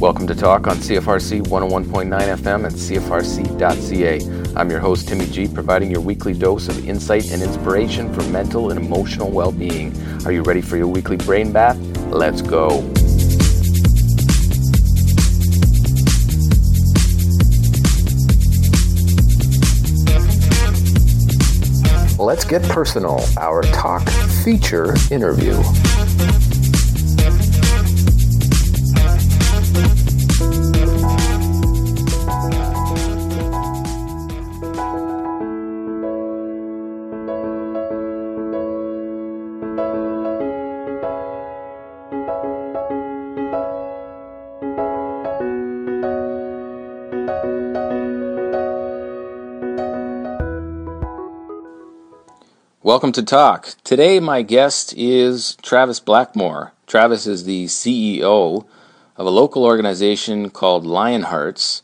Welcome to Talk on CFRC 101.9 FM and CFRC.ca. I'm your host, Timmy G, providing your weekly dose of insight and inspiration for mental and emotional well being. Are you ready for your weekly brain bath? Let's go. Let's Get Personal, our talk feature interview. Welcome to Talk. Today, my guest is Travis Blackmore. Travis is the CEO of a local organization called Lionhearts,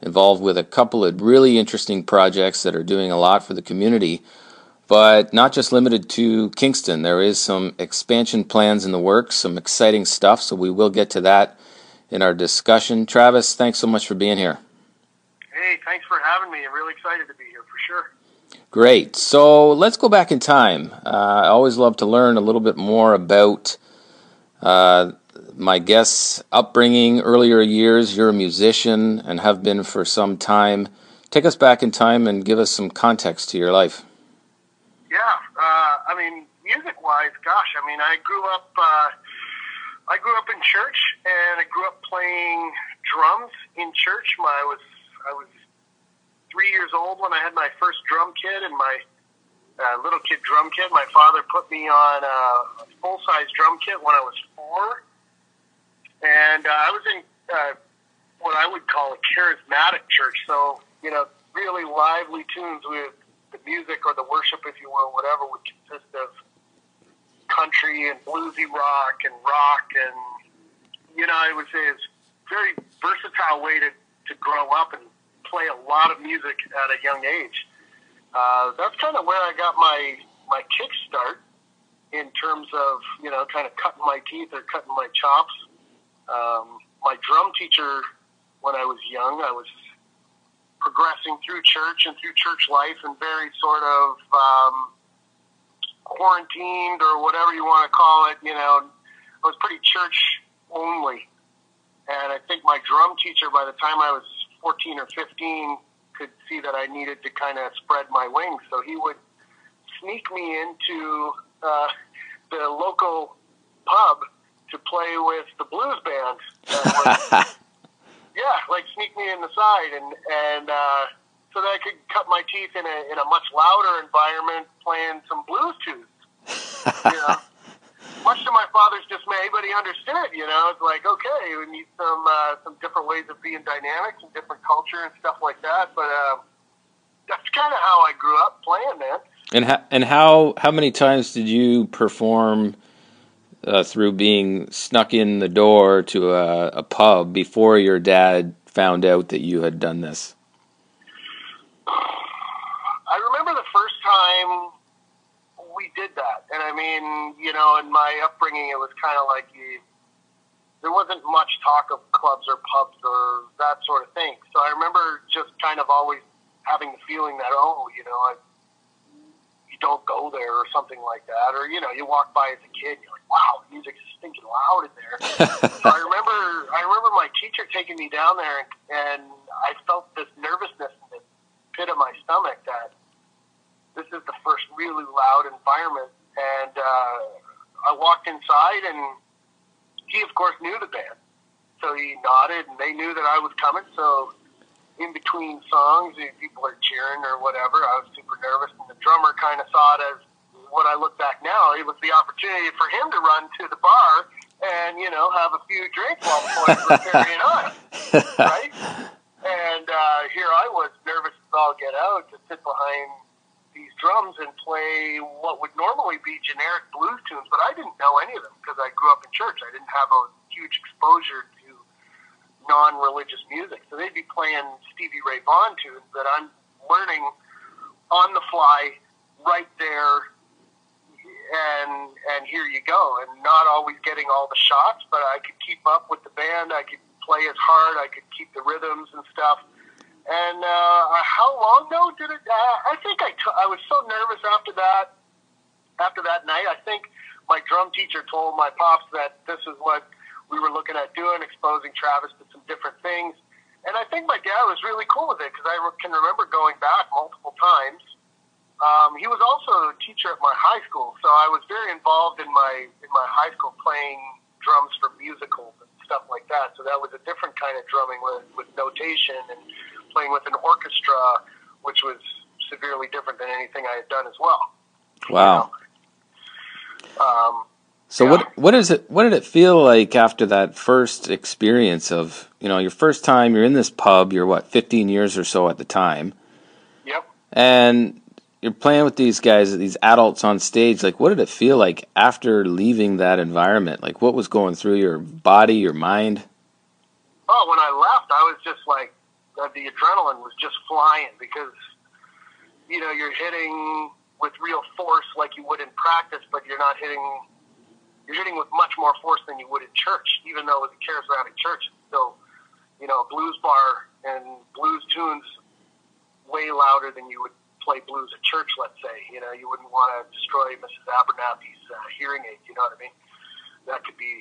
involved with a couple of really interesting projects that are doing a lot for the community, but not just limited to Kingston. There is some expansion plans in the works, some exciting stuff, so we will get to that in our discussion. Travis, thanks so much for being here. Hey, thanks for having me. I'm really excited to be here for sure. Great. So let's go back in time. Uh, I always love to learn a little bit more about uh, my guest's upbringing, earlier years. You're a musician and have been for some time. Take us back in time and give us some context to your life. Yeah. Uh, I mean, music wise, gosh, I mean, I grew up. Uh, I grew up in church, and I grew up playing drums in church. My, I was I was three years old when I had my first drum kit and my uh, little kid drum kit. My father put me on a full size drum kit when I was four, and uh, I was in uh, what I would call a charismatic church. So you know, really lively tunes with the music or the worship, if you will, whatever would consist of country and bluesy rock and rock and you know, it was a very versatile way to to grow up and play a lot of music at a young age. Uh, that's kind of where I got my my kickstart in terms of you know kind of cutting my teeth or cutting my chops. Um, my drum teacher, when I was young, I was progressing through church and through church life, and very sort of um, quarantined or whatever you want to call it. You know, I was pretty church only, and I think my drum teacher, by the time I was 14 or 15 could see that I needed to kind of spread my wings. So he would sneak me into uh, the local pub to play with the blues band. Was, yeah, like sneak me in the side, and and uh, so that I could cut my teeth in a in a much louder environment, playing some blues tunes. You know? Much to my father's dismay, but he understood. You know, it's like okay, we need some uh, some different ways of being dynamic, some different culture and stuff like that. But uh, that's kind of how I grew up playing, man. And how, and how how many times did you perform uh, through being snuck in the door to a, a pub before your dad found out that you had done this? I remember the first time did that. And I mean, you know, in my upbringing, it was kind of like you, there wasn't much talk of clubs or pubs or that sort of thing. So I remember just kind of always having the feeling that, oh, you know, I, you don't go there or something like that. Or, you know, you walk by as a kid, you're like, wow, the music's stinking loud in there. so I remember, I remember my teacher taking me down there and, and I felt this nervousness in the pit of my stomach that, this is the first really loud environment. And uh, I walked inside, and he, of course, knew the band. So he nodded, and they knew that I was coming. So in between songs, people are cheering or whatever. I was super nervous, and the drummer kind of saw it as what I look back now. It was the opportunity for him to run to the bar and you know have a few drinks while the boys were carrying on, right? And uh, here I was, nervous as all get out, to sit behind drums and play what would normally be generic blues tunes, but I didn't know any of them because I grew up in church. I didn't have a huge exposure to non-religious music, so they'd be playing Stevie Ray Vaughan tunes that I'm learning on the fly right there. And and here you go, and not always getting all the shots, but I could keep up with the band. I could play as hard. I could keep the rhythms and stuff. And uh, how long though did it? Uh, I think I, t- I was so nervous after that. After that night, I think my drum teacher told my pops that this is what we were looking at doing, exposing Travis to some different things. And I think my dad was really cool with it because I can remember going back multiple times. Um, he was also a teacher at my high school, so I was very involved in my in my high school playing drums for musicals and stuff like that. So that was a different kind of drumming with, with notation and playing with an orchestra, which was severely different than anything I had done as well. Wow. You know? um, so yeah. what what is it? What did it feel like after that first experience of you know your first time? You're in this pub. You're what 15 years or so at the time, Yep. and you're playing with these guys, these adults on stage. Like, what did it feel like after leaving that environment? Like, what was going through your body, your mind? Oh, when I left, I was just like uh, the adrenaline was just flying because you know you're hitting with real force like you would in practice, but you're not hitting. You're hitting with much more force than you would in church, even though it was a charismatic church. It's still, you know, a blues bar and blues tunes way louder than you would play blues at church. Let's say, you know, you wouldn't want to destroy Mrs. Abernathy's uh, hearing aid. You know what I mean? That could be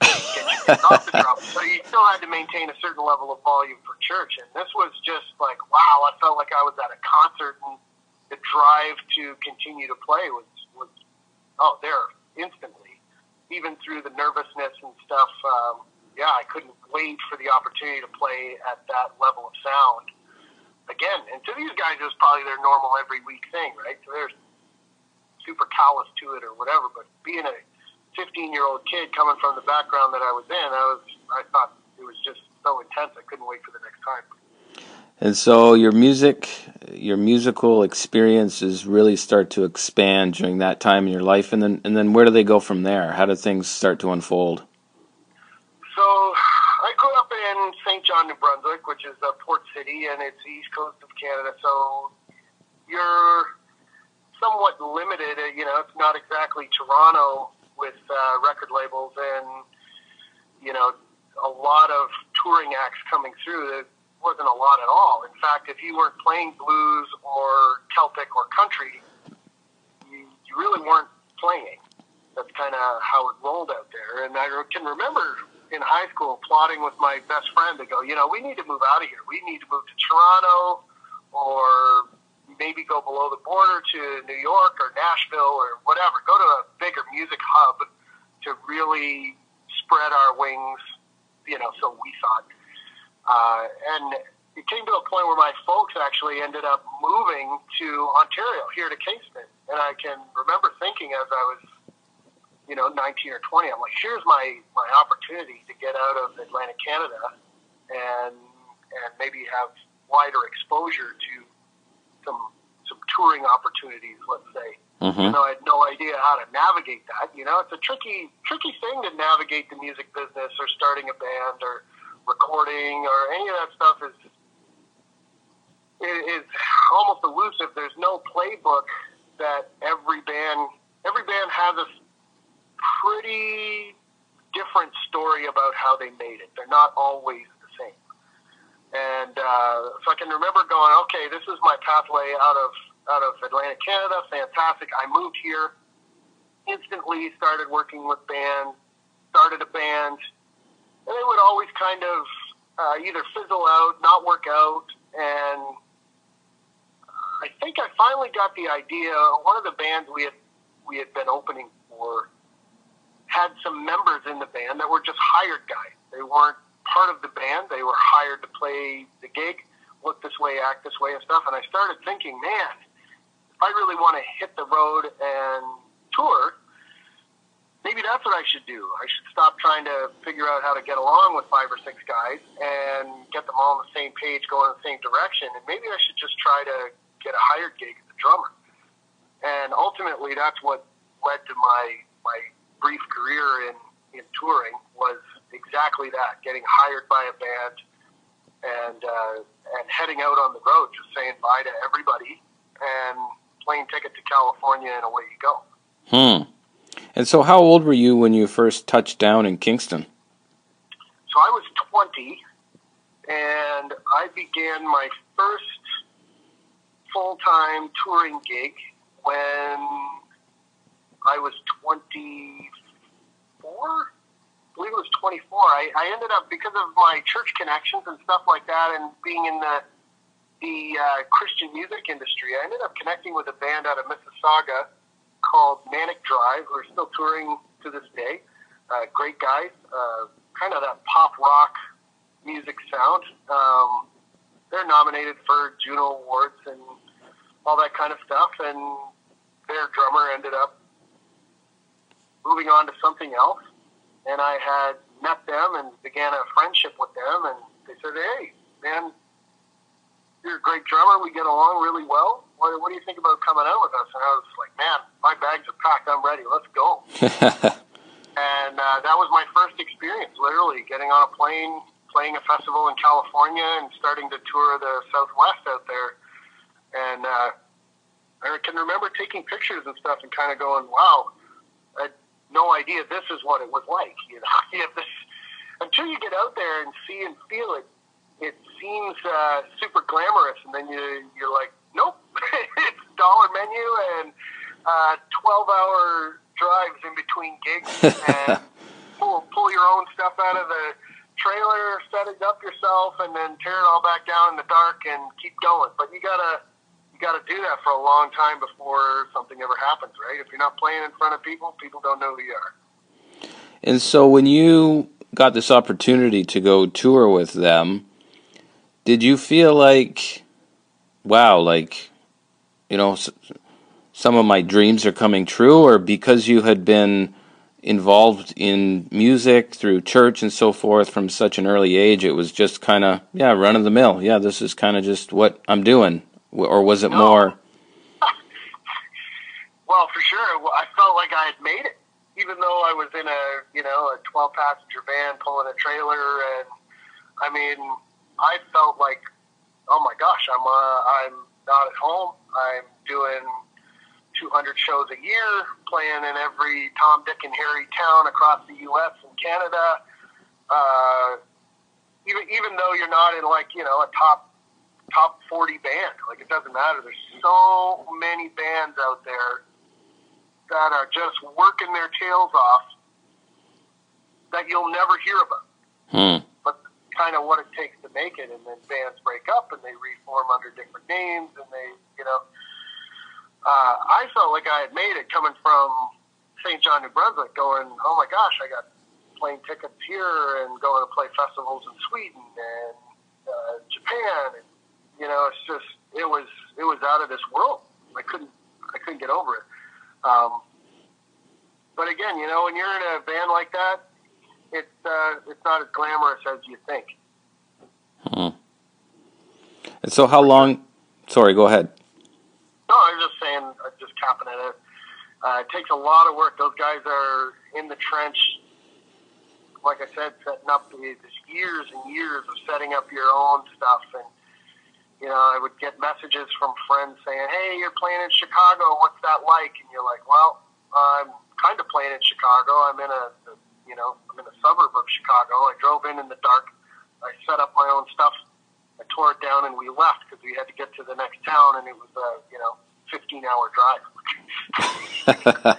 get off the drum. So you still had to maintain a certain level of volume for church. And this was just like, wow, I felt like I was at a concert and the drive to continue to play was, was oh, there instantly. Even through the nervousness and stuff, um, yeah, I couldn't wait for the opportunity to play at that level of sound again. And to these guys, it was probably their normal every week thing, right? So they're super callous to it or whatever. But being a 15 year old kid coming from the background that I was in, I was I thought it was just so intense. I couldn't wait for the next time. And so your music, your musical experiences really start to expand during that time in your life, and then and then where do they go from there? How do things start to unfold? So I grew up in Saint John, New Brunswick, which is a port city, and it's the east coast of Canada. So you're somewhat limited. You know, it's not exactly Toronto with uh, record labels and you know a lot of touring acts coming through. There wasn't a lot at all. In fact, if you weren't playing blues or Celtic or country, you, you really weren't playing. That's kind of how it rolled out there. And I can remember in high school plotting with my best friend to go, you know, we need to move out of here. We need to move to Toronto or maybe go below the border to New York or Nashville or whatever. Go to a bigger music hub to really spread our wings, you know, so we thought. Uh, and it came to a point where my folks actually ended up moving to Ontario, here to Kingston. And I can remember thinking as I was, you know, 19 or 20, I'm like, here's my, my opportunity to get out of Atlantic Canada and, and maybe have wider exposure to some, some touring opportunities, let's say. Mm-hmm. You know, I had no idea how to navigate that. You know, it's a tricky, tricky thing to navigate the music business or starting a band or recording or any of that stuff is is almost elusive. There's no playbook that every band every band has a pretty different story about how they made it. They're not always. And uh, so I can remember going, okay, this is my pathway out of out of Atlantic Canada. Fantastic. I moved here. Instantly started working with bands. Started a band, and they would always kind of uh, either fizzle out, not work out, and I think I finally got the idea. One of the bands we had we had been opening for had some members in the band that were just hired guys. They weren't part of the band. They were hired to play the gig, look this way, act this way, and stuff. And I started thinking, man, if I really want to hit the road and tour, maybe that's what I should do. I should stop trying to figure out how to get along with five or six guys and get them all on the same page, going in the same direction. And maybe I should just try to get a hired gig as a drummer. And ultimately, that's what led to my my brief career in in touring was exactly that: getting hired by a band and uh, and heading out on the road, just saying bye to everybody and plane ticket to California, and away you go. Hmm. And so, how old were you when you first touched down in Kingston? So I was 20, and I began my first full time touring gig when I was 24. Believe it was 24. I, I ended up because of my church connections and stuff like that, and being in the the uh, Christian music industry. I ended up connecting with a band out of Mississauga called Manic Drive, who are still touring to this day. Uh, great guys, uh, kind of that pop rock music sound. Um, they're nominated for Juno Awards and all that kind of stuff. And their drummer ended up moving on to something else. And I had met them and began a friendship with them. And they said, "Hey, man, you're a great drummer. We get along really well. What, what do you think about coming out with us?" And I was like, "Man, my bags are packed. I'm ready. Let's go." and uh, that was my first experience. Literally getting on a plane, playing a festival in California, and starting to tour the Southwest out there. And uh, I can remember taking pictures and stuff and kind of going, "Wow, no idea this is what it was like." You know, you have this until you get out there and see and feel it. It seems uh, super glamorous, and then you you're like, "Nope, it's dollar menu and uh, twelve hour drives in between gigs and pull pull your own stuff out of the." trailer, set it up yourself, and then tear it all back down in the dark and keep going. But you gotta you got to do that for a long time before something ever happens, right? If you're not playing in front of people, people don't know who you are. And so when you got this opportunity to go tour with them, did you feel like, wow, like, you know, some of my dreams are coming true, or because you had been involved in music through church and so forth from such an early age, it was just kind of, yeah, run of the mill. Yeah, this is kind of just what I'm doing or was it no. more? Well, for sure, I felt like I had made it, even though I was in a you know a twelve passenger van pulling a trailer, and I mean, I felt like, oh my gosh, I'm uh, I'm not at home. I'm doing 200 shows a year, playing in every Tom, Dick, and Harry town across the U.S. and Canada. Uh, even even though you're not in like you know a top top 40 band. Like it doesn't matter. There's so many bands out there that are just working their tails off that you'll never hear about. Hmm. But kind of what it takes to make it, and then bands break up and they reform under different names, and they, you know. Uh, I felt like I had made it coming from Saint John, New Brunswick, going, oh my gosh, I got plane tickets here and going to play festivals in Sweden and uh, Japan and you know, it's just it was it was out of this world. I couldn't I couldn't get over it. Um, but again, you know, when you're in a band like that, it's uh, it's not as glamorous as you think. Hmm. And so, how long? Sorry, go ahead. No, I was just saying, just capping it. Uh, it takes a lot of work. Those guys are in the trench, like I said, setting up these years and years of setting up your own stuff and you know, I would get messages from friends saying, "Hey, you're playing in Chicago. What's that like?" And you're like, "Well, I'm kind of playing in Chicago. I'm in a, you know, I'm in a suburb of Chicago. I drove in in the dark. I set up my own stuff. I tore it down, and we left because we had to get to the next town, and it was a, you know, 15 hour drive.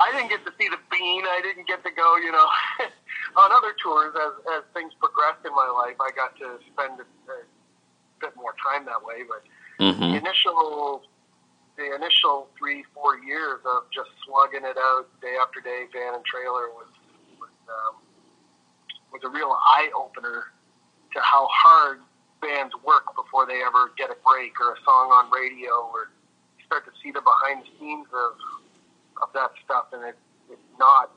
I didn't get to see the bean. I didn't get to go, you know, on other tours as as things progressed in my life. I got to spend. A, bit more time that way. But mm-hmm. the initial the initial three four years of just slugging it out day after day, van and trailer was was, um, was a real eye opener to how hard bands work before they ever get a break or a song on radio or start to see the behind the scenes of of that stuff and it, it's not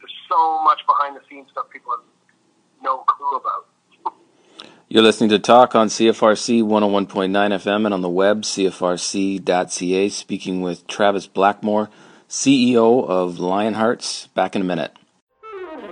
there's so much behind the scenes stuff people have no clue about you're listening to Talk on CFRC 101.9 FM and on the web, cfrc.ca, speaking with Travis Blackmore, CEO of Lionhearts. Back in a minute.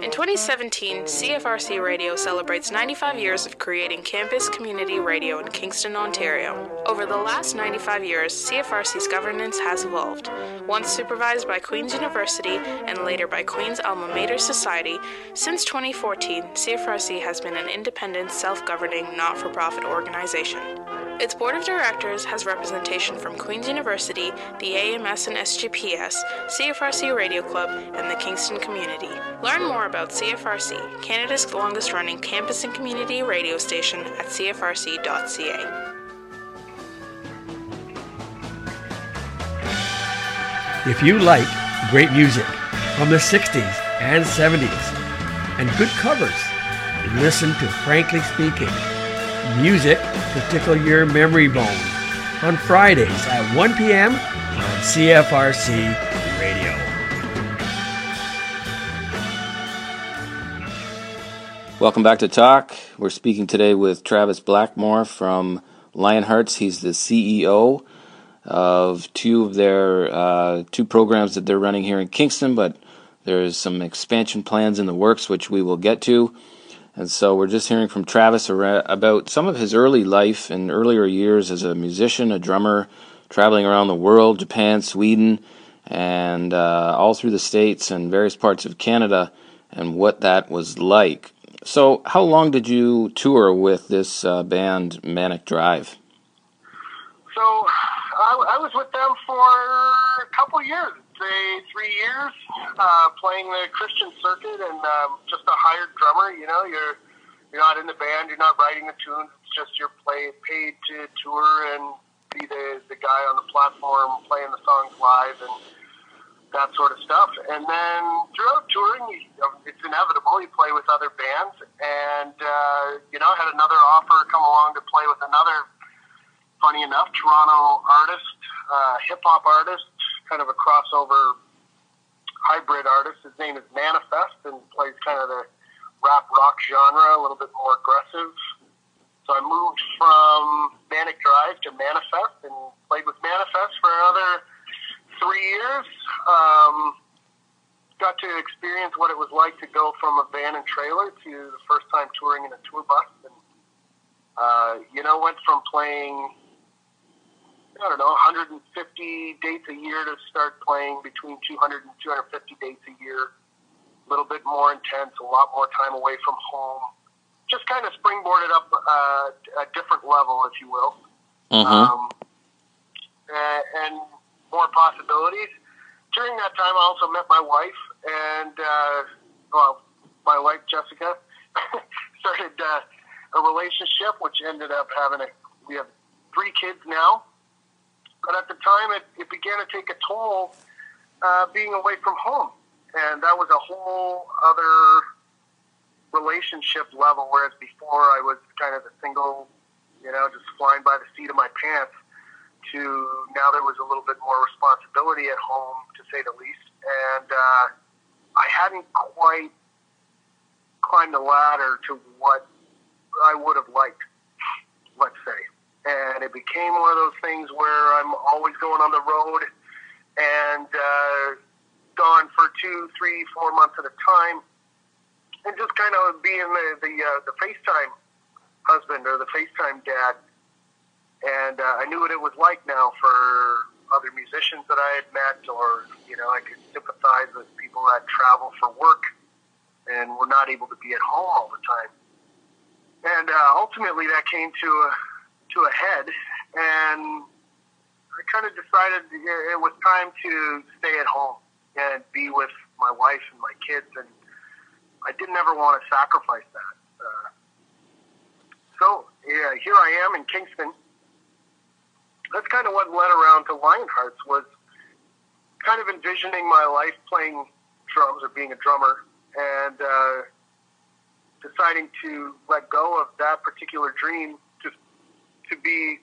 In 2017, CFRC Radio celebrates 95 years of creating campus community radio in Kingston, Ontario. Over the last 95 years, CFRC's governance has evolved. Once supervised by Queen's University and later by Queen's Alma Mater Society, since 2014, CFRC has been an independent, self governing, not for profit organization. Its board of directors has representation from Queen's University, the AMS and SGPS, CFRC Radio Club, and the Kingston community. Learn more about CFRC, Canada's longest running campus and community radio station at cfrc.ca. If you like great music from the 60s and 70s and good covers, listen to Frankly Speaking music to tickle your memory bone on Fridays at 1 p.m. on CFRC Radio. Welcome back to Talk. We're speaking today with Travis Blackmore from Lionhearts. He's the CEO of two of their uh, two programs that they're running here in Kingston, but there's some expansion plans in the works, which we will get to. And so we're just hearing from Travis about some of his early life and earlier years as a musician, a drummer, traveling around the world, Japan, Sweden, and uh, all through the States and various parts of Canada, and what that was like. So, how long did you tour with this uh, band, Manic Drive? So, I, I was with them for a couple years say three years, uh, playing the Christian circuit and um, just a hired drummer. You know, you're you're not in the band, you're not writing the tunes. It's just you're play, paid to tour and be the the guy on the platform playing the songs live and that sort of stuff. And then throughout touring, you, it's inevitable. You play with other bands, and uh, you know, I had another offer come along to play with another. Funny enough, Toronto artist, uh, hip hop artist, kind of a crossover hybrid artist. His name is Manafest and plays kind of the rap rock genre, a little bit more aggressive. So I moved from Manic Drive to Manafest and played with Manafest for another three years. Um, got to experience what it was like to go from a van and trailer to the first time touring in a tour bus. And, uh, you know, went from playing I don't know, 150 dates a year to start playing between 200 and 250 dates a year. A little bit more intense, a lot more time away from home. Just kind of springboarded up uh, a different level, if you will. Mm-hmm. Um, and more possibilities. During that time, I also met my wife, and uh, well, my wife Jessica started uh, a relationship, which ended up having a. We have three kids now, but at the time, it, it began to take a toll uh, being away from home. And that was a whole other relationship level, whereas before I was kind of the single, you know, just flying by the seat of my pants, to now there was a little bit more responsibility at home, to say the least. And uh, I hadn't quite climbed the ladder to what I would have liked, let's say and it became one of those things where I'm always going on the road and uh, gone for two, three, four months at a time, and just kind of being the the, uh, the FaceTime husband or the FaceTime dad. And uh, I knew what it was like now for other musicians that I had met, or you know, I could sympathize with people that travel for work and were not able to be at home all the time. And uh, ultimately, that came to a to a head, and I kind of decided it was time to stay at home and be with my wife and my kids, and I didn't ever want to sacrifice that. Uh, so yeah, here I am in Kingston. That's kind of what led around to Lionhearts was kind of envisioning my life playing drums or being a drummer, and uh, deciding to let go of that particular dream just to be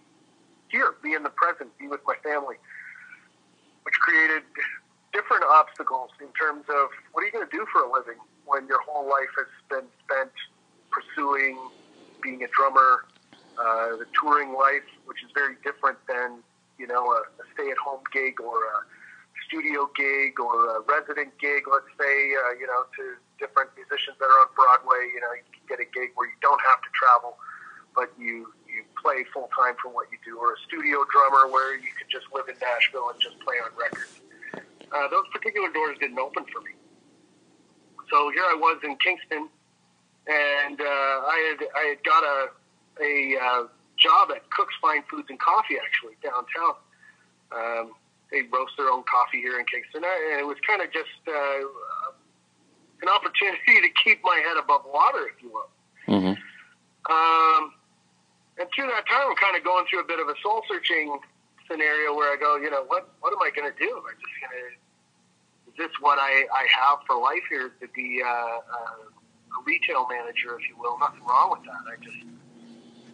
here, be in the present, be with my family, which created different obstacles in terms of what are you going to do for a living when your whole life has been spent pursuing being a drummer, uh, the touring life, which is very different than you know a, a stay-at-home gig or a studio gig or a resident gig, let's say, uh, you know, to different musicians that are on Broadway. You know, you can get a gig where you don't have to travel, but you you play full time for what you do, or a studio drummer where you could just live in Nashville and just play on records. Uh, those particular doors didn't open for me. So here I was in Kingston, and uh, I had I had got a a uh, job at Cooke's Fine Foods and Coffee actually downtown. Um, they roast their own coffee here in Kingston, and it was kind of just uh, an opportunity to keep my head above water, if you will. Mm-hmm. Um, and through that time, I'm kind of going through a bit of a soul searching scenario where I go, you know, what what am I going to do? Am I just going to is this what I, I have for life here to be uh, uh, a retail manager, if you will? Nothing wrong with that. I just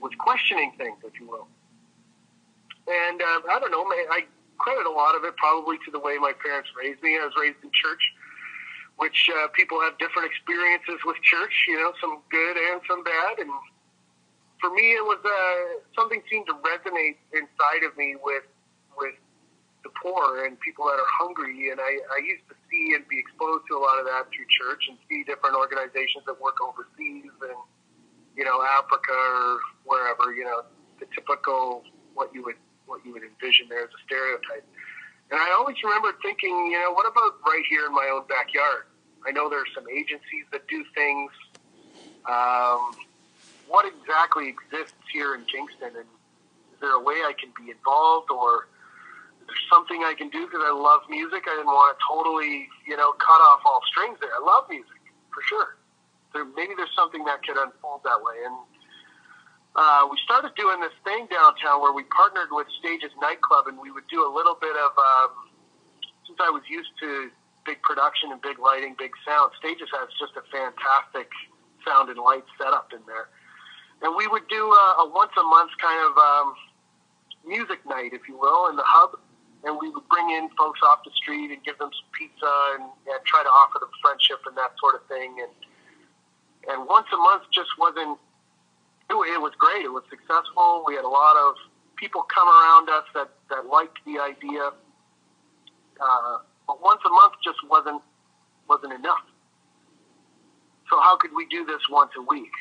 was questioning things, if you will. And uh, I don't know, I credit a lot of it probably to the way my parents raised me. I was raised in church, which uh, people have different experiences with church, you know, some good and some bad. And for me, it was uh, something seemed to resonate inside of me with with the poor and people that are hungry. And I, I used to see and be exposed to a lot of that through church and see different organizations that work overseas and you know Africa or wherever. You know, the typical what you would what you would envision there as a stereotype. And I always remember thinking, you know, what about right here in my own backyard? I know there's some agencies that do things. Um, what exactly exists here in Kingston, and is there a way I can be involved, or is there something I can do because I love music? I didn't want to totally, you know, cut off all strings there. I love music for sure. There, maybe there's something that could unfold that way, and uh, we started doing this thing downtown where we partnered with Stages Nightclub, and we would do a little bit of. Um, since I was used to big production and big lighting, big sound, Stages has just a fantastic sound and light setup in there, and we would do a, a once a month kind of um, music night, if you will, in the hub. And we would bring in folks off the street and give them some pizza and, and try to offer them friendship and that sort of thing. And and once a month just wasn't it was great. It was successful. We had a lot of people come around us that, that liked the idea. Uh, but once a month just wasn't wasn't enough. So how could we do this once a week?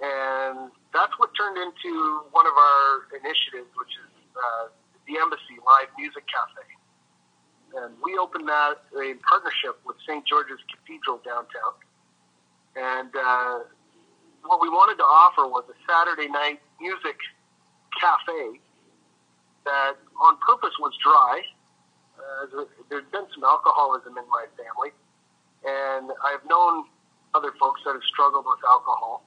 And that's what turned into one of our initiatives, which is uh, the Embassy Live Music Cafe. And we opened that in partnership with St. George's Cathedral downtown. And uh, what we wanted to offer was a Saturday night music cafe that on purpose was dry. Uh, there's been some alcoholism in my family, and I've known other folks that have struggled with alcohol.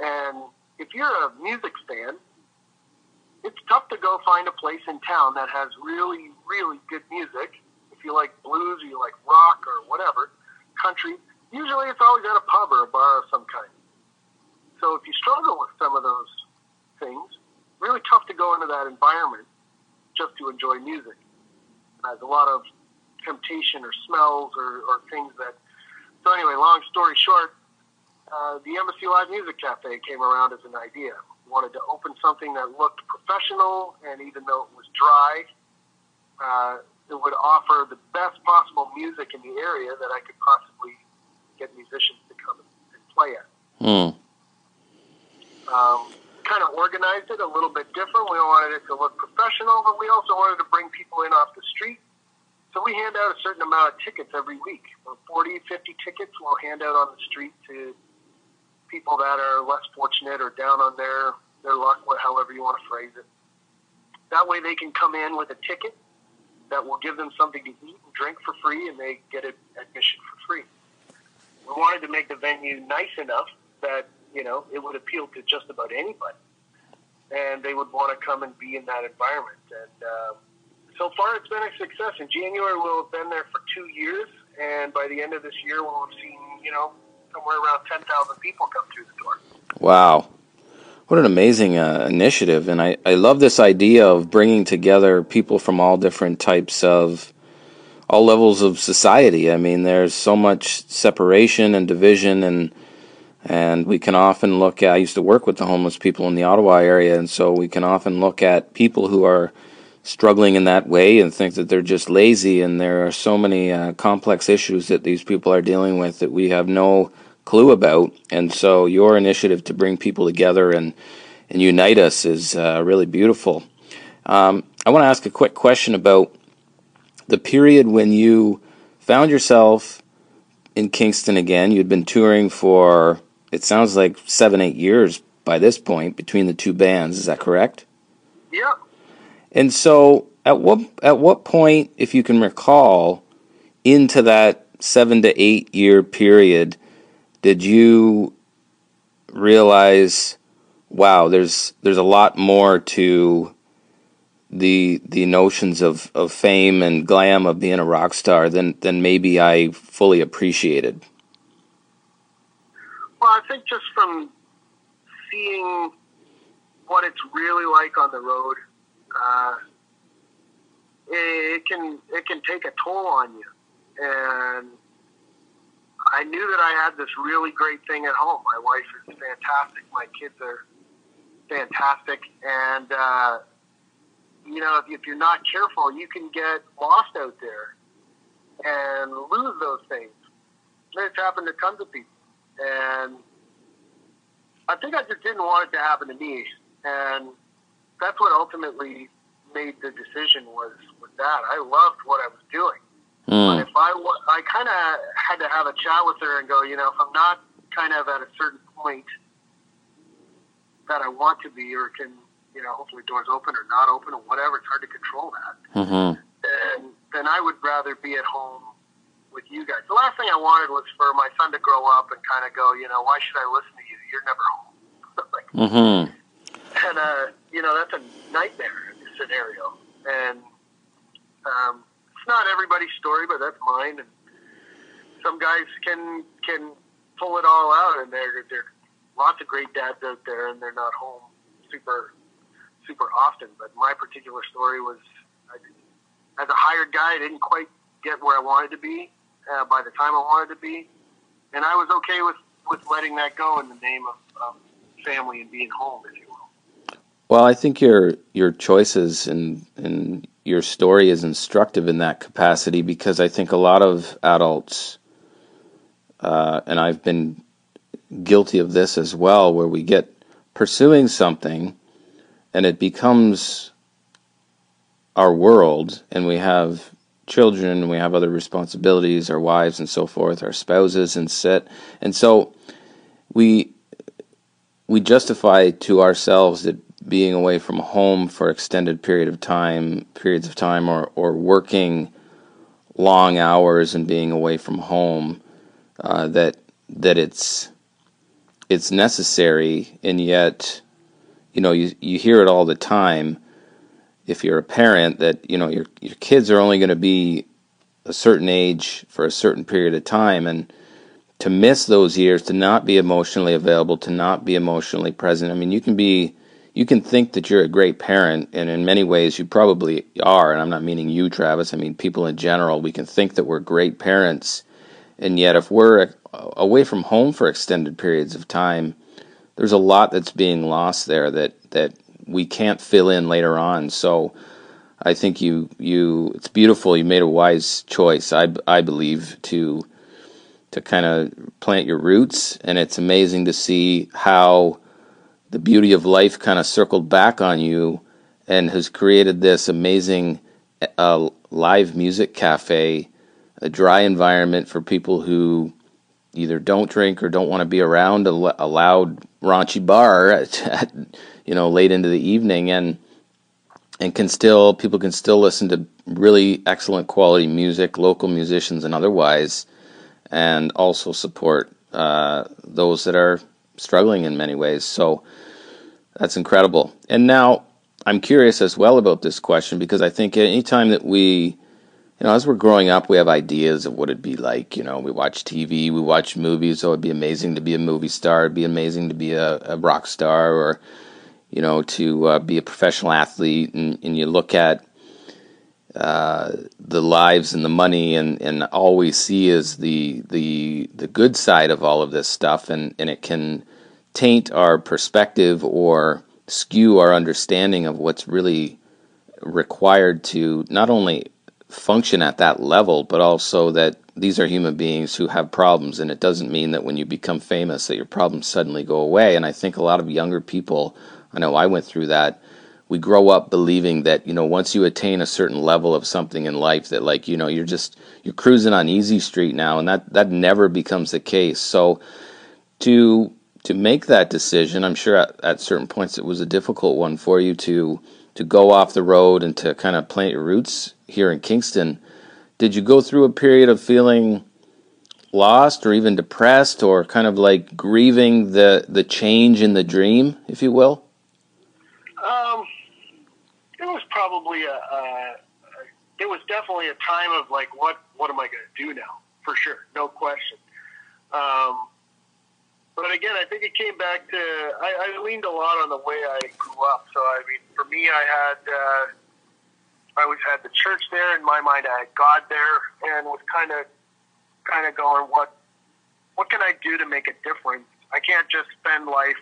And if you're a music fan, it's tough to go find a place in town that has really, really good music. If you like blues or you like rock or whatever, country, usually it's always at a pub or a bar of some kind. So if you struggle with some of those things, really tough to go into that environment just to enjoy music. Has a lot of temptation or smells or, or things that. So anyway, long story short, uh, the Embassy Live Music Cafe came around as an idea. Wanted to open something that looked professional, and even though it was dry, uh, it would offer the best possible music in the area that I could possibly get musicians to come and play at. Mm um, kind of organized it a little bit different. We wanted it to look professional, but we also wanted to bring people in off the street. So we hand out a certain amount of tickets every week. 40, 50 tickets we'll hand out on the street to people that are less fortunate or down on their, their luck, however you want to phrase it. That way they can come in with a ticket that will give them something to eat and drink for free, and they get admission for free. We wanted to make the venue nice enough that you know, it would appeal to just about anybody. And they would want to come and be in that environment. And uh, so far, it's been a success. In January, we'll have been there for two years. And by the end of this year, we'll have seen, you know, somewhere around 10,000 people come through the door. Wow. What an amazing uh, initiative. And I, I love this idea of bringing together people from all different types of, all levels of society. I mean, there's so much separation and division and and we can often look at, I used to work with the homeless people in the Ottawa area, and so we can often look at people who are struggling in that way and think that they're just lazy. And there are so many uh, complex issues that these people are dealing with that we have no clue about. And so your initiative to bring people together and and unite us is uh, really beautiful. Um, I want to ask a quick question about the period when you found yourself in Kingston again. You'd been touring for it sounds like seven, eight years by this point between the two bands. Is that correct? Yep. And so, at what at what point, if you can recall, into that seven to eight year period, did you realize, wow, there's there's a lot more to the the notions of, of fame and glam of being a rock star than than maybe I fully appreciated. Well, I think just from seeing what it's really like on the road, uh, it can it can take a toll on you. And I knew that I had this really great thing at home. My wife is fantastic. My kids are fantastic, and uh, you know, if, if you're not careful, you can get lost out there and lose those things. It's happened to tons of people, and I think I just didn't want it to happen to me, and that's what ultimately made the decision was with that. I loved what I was doing, mm. but if I I kind of had to have a chat with her and go, you know, if I'm not kind of at a certain point that I want to be or can you know, hopefully doors open or not open or whatever. It's hard to control that. Mm-hmm. And then I would rather be at home with you guys. The last thing I wanted was for my son to grow up and kind of go, you know, why should I listen to you? You're never home. like, mm-hmm. And uh, you know, that's a nightmare scenario. And um, it's not everybody's story, but that's mine. And some guys can can pull it all out, and there there lots of great dads out there, and they're not home super super often. But my particular story was, as a hired guy, I didn't quite get where I wanted to be uh, by the time I wanted to be, and I was okay with with letting that go in the name of, of family and being home, if you will. Well, I think your your choices and and your story is instructive in that capacity because I think a lot of adults, uh, and I've been guilty of this as well, where we get pursuing something and it becomes our world, and we have children, we have other responsibilities, our wives and so forth, our spouses and sit, and so we we justify to ourselves that being away from home for extended period of time, periods of time, or or working long hours and being away from home, uh, that that it's it's necessary, and yet you know, you, you hear it all the time if you're a parent that, you know, your, your kids are only going to be a certain age for a certain period of time. And to miss those years, to not be emotionally available, to not be emotionally present. I mean, you can be, you can think that you're a great parent, and in many ways you probably are. And I'm not meaning you, Travis. I mean people in general. We can think that we're great parents, and yet if we're uh, away from home for extended periods of time, there's a lot that's being lost there that that we can't fill in later on. So I think you you it's beautiful. You made a wise choice. I I believe to to kind of plant your roots, and it's amazing to see how the beauty of life kind of circled back on you and has created this amazing uh, live music cafe, a dry environment for people who either don't drink or don't want to be around a, a loud raunchy bar at, at, you know late into the evening and and can still people can still listen to really excellent quality music local musicians and otherwise and also support uh, those that are struggling in many ways. So that's incredible. And now i'm curious as well about this question because i think anytime that we you know, as we're growing up, we have ideas of what it'd be like. You know, we watch TV, we watch movies. So it'd be amazing to be a movie star. It'd be amazing to be a, a rock star, or you know, to uh, be a professional athlete. And, and you look at uh, the lives and the money, and, and all we see is the the the good side of all of this stuff, and and it can taint our perspective or skew our understanding of what's really required to not only function at that level, but also that these are human beings who have problems, and it doesn't mean that when you become famous that your problems suddenly go away. And I think a lot of younger people, I know I went through that. We grow up believing that you know once you attain a certain level of something in life that like you know you're just you're cruising on easy street now, and that that never becomes the case. So to to make that decision, I'm sure at, at certain points it was a difficult one for you to to go off the road and to kind of plant your roots here in Kingston, did you go through a period of feeling lost or even depressed or kind of like grieving the the change in the dream, if you will? Um, it was probably a, a it was definitely a time of like what what am I going to do now? For sure, no question. Um, but again, I think it came back to I, I leaned a lot on the way I grew up. So I mean, for me, I had uh, I always had the church there in my mind. I had God there, and was kind of kind of going, what what can I do to make a difference? I can't just spend life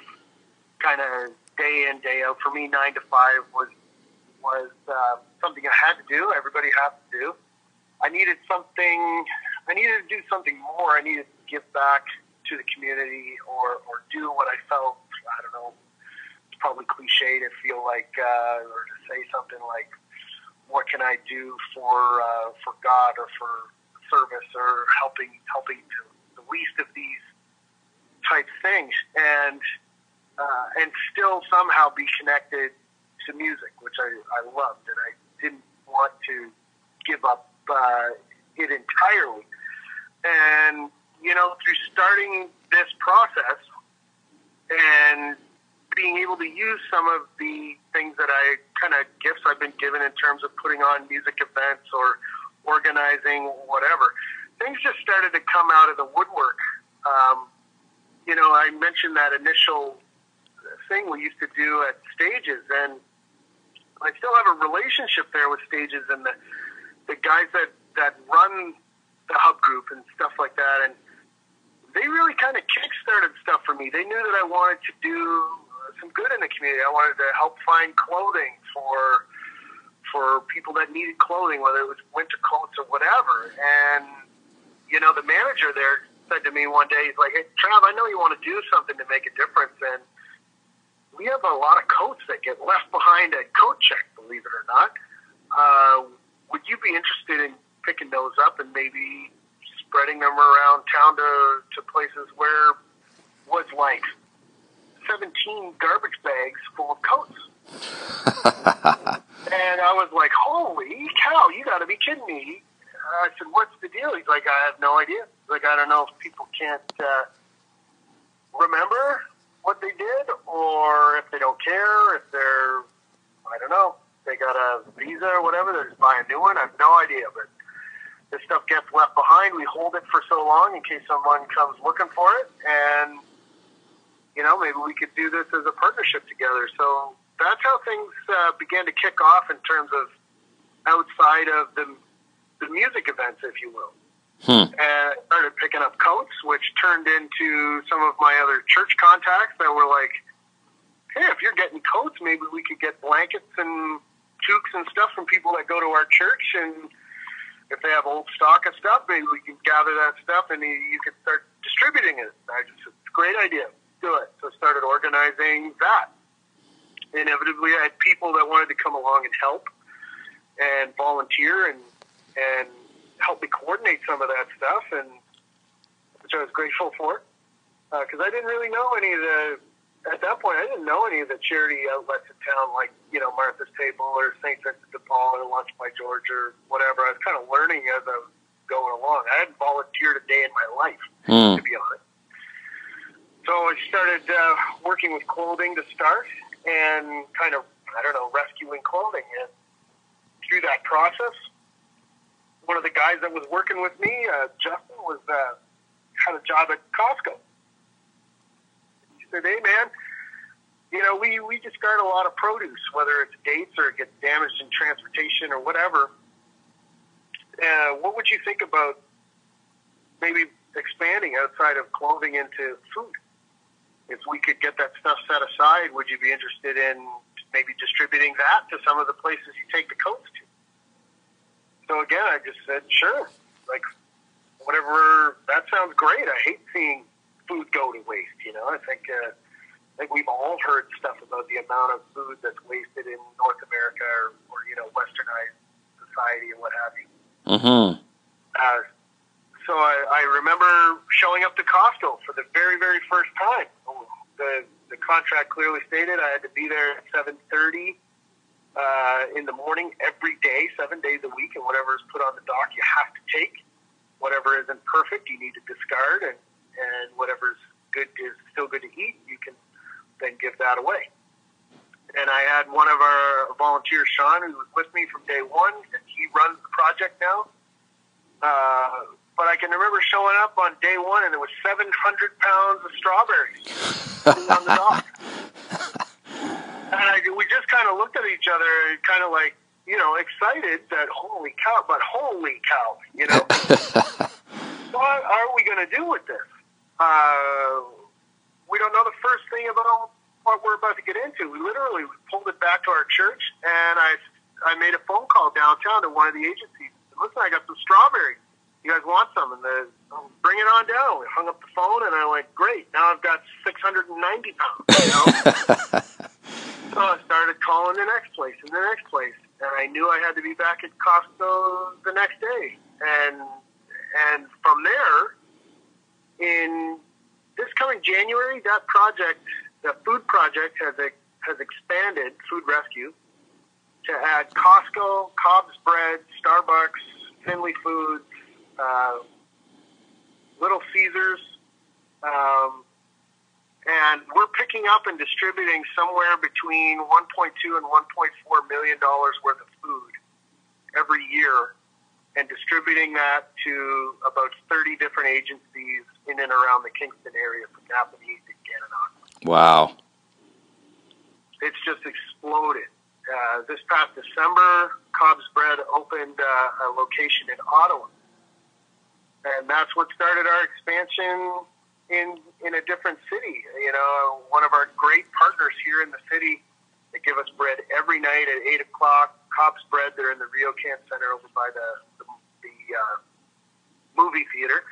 kind of day in day out. For me, nine to five was was uh, something I had to do. Everybody has to do. I needed something. I needed to do something more. I needed to give back to the community or, or do what I felt, I don't know, it's probably cliche to feel like, uh, or to say something like, what can I do for, uh, for God or for service or helping, helping to the least of these type things and, uh, and still somehow be connected to music, which I, I loved and I didn't want to give up, uh, it entirely. And you know, through starting this process and being able to use some of the things that I kind of gifts I've been given in terms of putting on music events or organizing whatever, things just started to come out of the woodwork. Um, you know, I mentioned that initial thing we used to do at stages, and I still have a relationship there with stages and the the guys that that run the hub group and stuff like that, and they really kind of kick-started stuff for me. They knew that I wanted to do some good in the community. I wanted to help find clothing for for people that needed clothing, whether it was winter coats or whatever. And you know, the manager there said to me one day, he's like, "Hey, Trav, I know you want to do something to make a difference, and we have a lot of coats that get left behind at coat check, believe it or not. Uh, would you be interested in picking those up and maybe spreading them around town to, to places where was like 17 garbage bags full of coats. and I was like, holy cow, you got to be kidding me. I said, what's the deal? He's like, I have no idea. He's like, I don't know if people can't uh, remember what they did or if they don't care, if they're, I don't know, they got a visa or whatever, they're just buying a new one. I have no idea. But this stuff gets left behind. We hold it for so long in case someone comes looking for it, and you know maybe we could do this as a partnership together. So that's how things uh, began to kick off in terms of outside of the the music events, if you will. Hmm. And started picking up coats, which turned into some of my other church contacts that were like, "Hey, if you're getting coats, maybe we could get blankets and toques and stuff from people that go to our church and." If they have old stock of stuff, maybe we can gather that stuff and you can start distributing it. I just, it's a great idea. Do it. So I started organizing that. Inevitably, I had people that wanted to come along and help and volunteer and and help me coordinate some of that stuff, and which I was grateful for because uh, I didn't really know any of the at that point, I didn't know any of the charity outlets in town, like you know Martha's Table or St. Vincent de Paul or Lunch by George or whatever. I was kind of learning as I was going along. I hadn't volunteered a day in my life, mm. to be honest. So I started uh, working with clothing to start, and kind of I don't know rescuing clothing. And through that process, one of the guys that was working with me, uh, Justin, was uh, had a job at Costco "Hey, man, you know, we we discard a lot of produce, whether it's dates or it gets damaged in transportation or whatever. Uh, what would you think about maybe expanding outside of clothing into food? If we could get that stuff set aside, would you be interested in maybe distributing that to some of the places you take the coats to. So again, I just said, sure, like whatever. That sounds great. I hate seeing food go to waste. You know, I think uh, I think we've all heard stuff about the amount of food that's wasted in North America or, or you know westernized society and what have you. Mm-hmm. Uh, so I, I remember showing up to Costco for the very, very first time. The the contract clearly stated I had to be there at seven thirty uh, in the morning every day, seven days a week, and whatever is put on the dock, you have to take. Whatever isn't perfect, you need to discard, and and whatever's good is still good to eat. You can then give that away. And I had one of our volunteers, Sean, who was with me from day one, and he runs the project now. Uh, but I can remember showing up on day one, and there was 700 pounds of strawberries on the dock. and I, we just kind of looked at each other, kind of like, you know, excited that holy cow, but holy cow, you know, what are we going to do with this? Uh, we don't know the first thing about what we're about to get into. We literally pulled it back to our church, and I I made a phone call downtown to one of the agencies. Listen, I got some strawberries. You guys want some? And the bring it on down. We hung up the phone, and I went, great. Now I've got 690 pounds. You know? so I started calling the next place and the next place, and I knew I had to be back at Costco the next day. And and from there, in this coming January, that project, the food project, has has expanded Food Rescue to add Costco, Cobb's Bread, Starbucks, Finley Foods, uh, Little Caesars, um, and we're picking up and distributing somewhere between 1.2 and 1.4 million dollars worth of food every year, and distributing that to about 30 different agencies in and around the Kingston area, from Napanee to Gananoque. Wow. It's just exploded. Uh, this past December, Cobb's Bread opened uh, a location in Ottawa and that's what started our expansion in in a different city. You know, one of our great partners here in the city that give us bread every night at eight o'clock. Cobb's Bread. They're in the RioCan Center over by the uh, movie theater.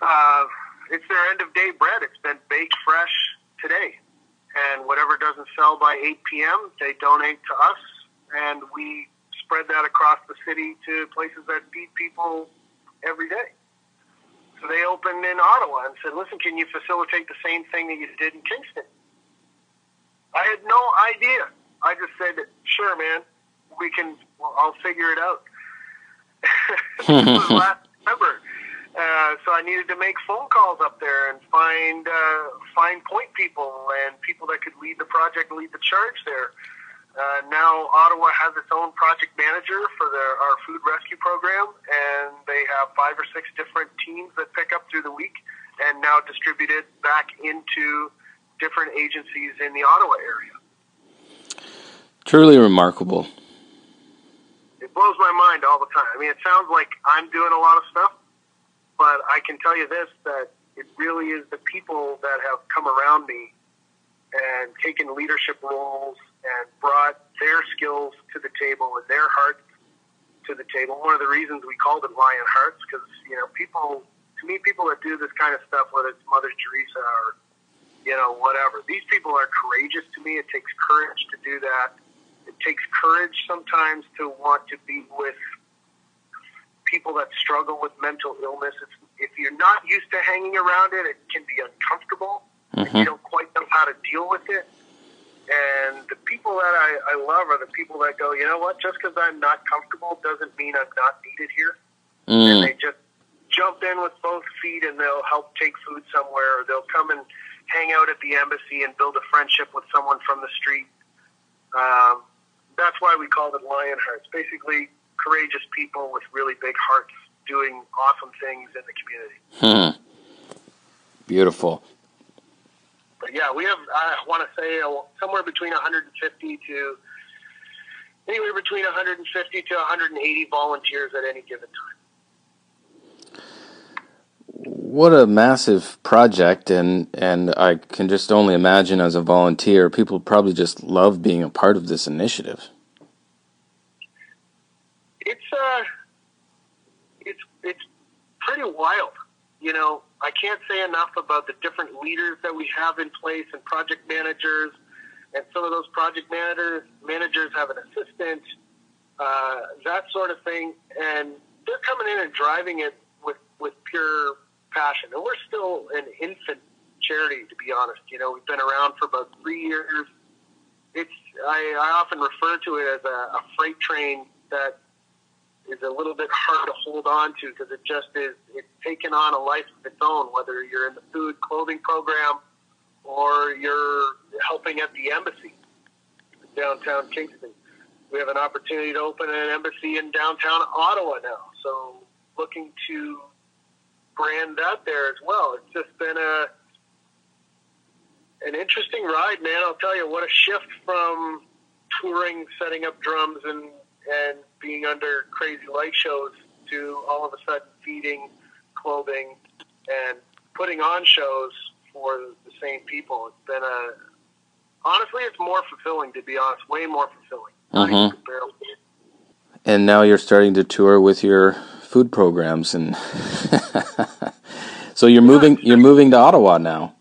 Uh, it's their end of day bread. It's been baked fresh today, and whatever doesn't sell by 8 p.m., they donate to us, and we spread that across the city to places that feed people every day. So they opened in Ottawa and said, listen, can you facilitate the same thing that you did in Kingston? I had no idea. I just said, sure, man, we can, well, I'll figure it out. Was last December. Uh, so I needed to make phone calls up there and find uh, find point people and people that could lead the project, lead the charge there. Uh, now Ottawa has its own project manager for their, our food rescue program, and they have five or six different teams that pick up through the week, and now distributed back into different agencies in the Ottawa area. Truly remarkable. Blows my mind all the time. I mean, it sounds like I'm doing a lot of stuff, but I can tell you this: that it really is the people that have come around me and taken leadership roles and brought their skills to the table and their hearts to the table. One of the reasons we called it Lionhearts because you know people, to me, people that do this kind of stuff, whether it's Mother Teresa or you know whatever, these people are courageous. To me, it takes courage to do that. It takes courage sometimes to want to be with people that struggle with mental illness. It's, if you're not used to hanging around it, it can be uncomfortable. Mm-hmm. You don't quite know how to deal with it. And the people that I, I love are the people that go, you know what, just because I'm not comfortable doesn't mean I'm not needed here. Mm. And they just jump in with both feet and they'll help take food somewhere or they'll come and hang out at the embassy and build a friendship with someone from the street. Um, that's why we called it Lionhearts. Basically, courageous people with really big hearts doing awesome things in the community. Hmm. Beautiful but yeah, we have, I want to say, uh, somewhere between 150 to anywhere between 150 to 180 volunteers at any given time. What a massive project, and and I can just only imagine as a volunteer, people probably just love being a part of this initiative. It's uh, it's it's pretty wild. You know, I can't say enough about the different leaders that we have in place and project managers, and some of those project managers managers have an assistant, uh, that sort of thing, and they're coming in and driving it with with pure passion. And we're still an infant charity, to be honest. You know, we've been around for about three years. It's I, I often refer to it as a, a freight train that is a little bit hard to hold on to because it just is it's taken on a life of its own. Whether you're in the food clothing program or you're helping at the embassy downtown Kingston. We have an opportunity to open an embassy in downtown Ottawa now. So looking to brand that there as well. It's just been a an interesting ride, man. I'll tell you what a shift from touring, setting up drums and and being under crazy light shows to all of a sudden feeding, clothing, and putting on shows for the same people. It's been a honestly, it's more fulfilling to be honest, way more fulfilling. Mm-hmm. And now you're starting to tour with your food programs, and so you're moving. You're moving to Ottawa now.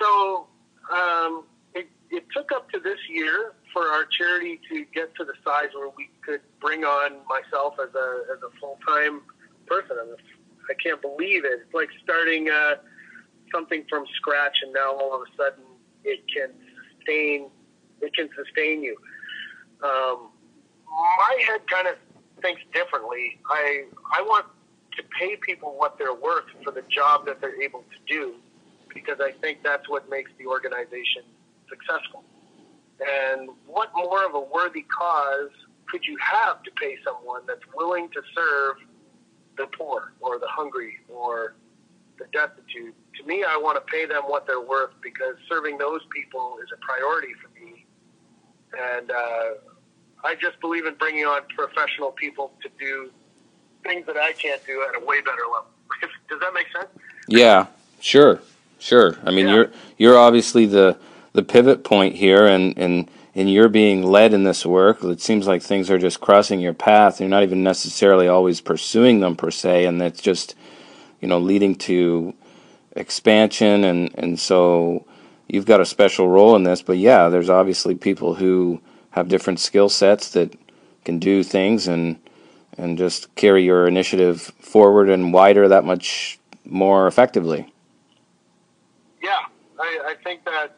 So um, it, it took up to this year for our charity to get to the size where we could bring on myself as a as a full time person. I can't believe it. It's like starting uh, something from scratch, and now all of a sudden it can sustain. It can sustain you. Um, my head kind of thinks differently. I I want to pay people what they're worth for the job that they're able to do, because I think that's what makes the organization successful. And what more of a worthy cause could you have to pay someone that's willing to serve the poor or the hungry or the destitute? To me, I want to pay them what they're worth because serving those people is a priority for me. And uh, I just believe in bringing on professional people to do things that I can't do at a way better level. Does that make sense? Yeah, sure, sure. I mean, yeah. you're you're obviously the the pivot point here, and and and you're being led in this work. It seems like things are just crossing your path. You're not even necessarily always pursuing them per se, and it's just you know leading to expansion, and and so you've got a special role in this. But yeah, there's obviously people who have different skill sets that can do things and and just carry your initiative forward and wider that much more effectively. Yeah, I, I think that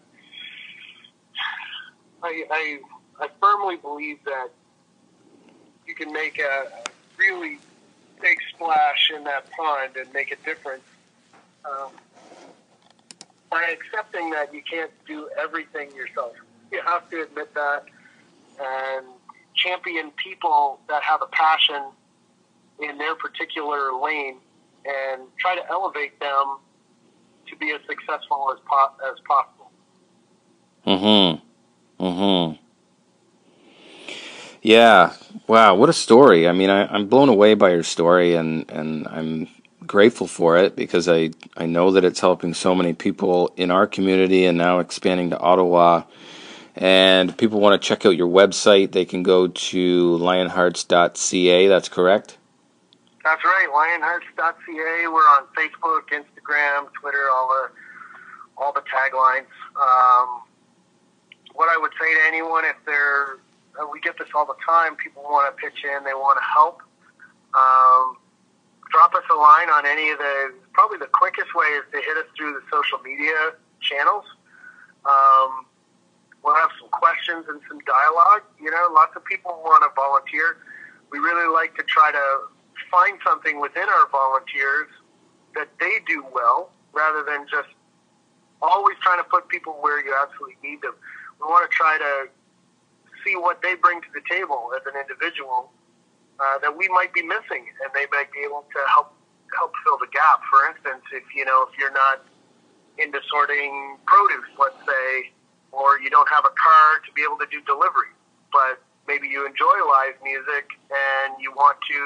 I, I, I firmly believe that you can make a really big splash in that pond and make a difference um, by accepting that you can't do everything yourself. You have to admit that and champion people that have a passion in their particular lane and try to elevate them to be as successful as po- as possible. Mm-hmm. Mm-hmm. Yeah. Wow. What a story. I mean, I, I'm blown away by your story, and and I'm grateful for it because I I know that it's helping so many people in our community, and now expanding to Ottawa and people want to check out your website, they can go to lionhearts.ca. That's correct? That's right, lionhearts.ca. We're on Facebook, Instagram, Twitter, all the all the taglines. Um, what I would say to anyone, if they're, we get this all the time, people want to pitch in, they want to help. Um, drop us a line on any of the, probably the quickest way is to hit us through the social media channels. Um, we'll have some questions and some dialogue. You know, lots of people want to volunteer. We really like to try to find something within our volunteers that they do well rather than just always trying to put people where you absolutely need them. We want to try to see what they bring to the table as an individual uh, that we might be missing, and they might be able to help help fill the gap. For instance, if you know if you're not into sorting produce, let's say, or you don't have a car to be able to do delivery, but maybe you enjoy live music and you want to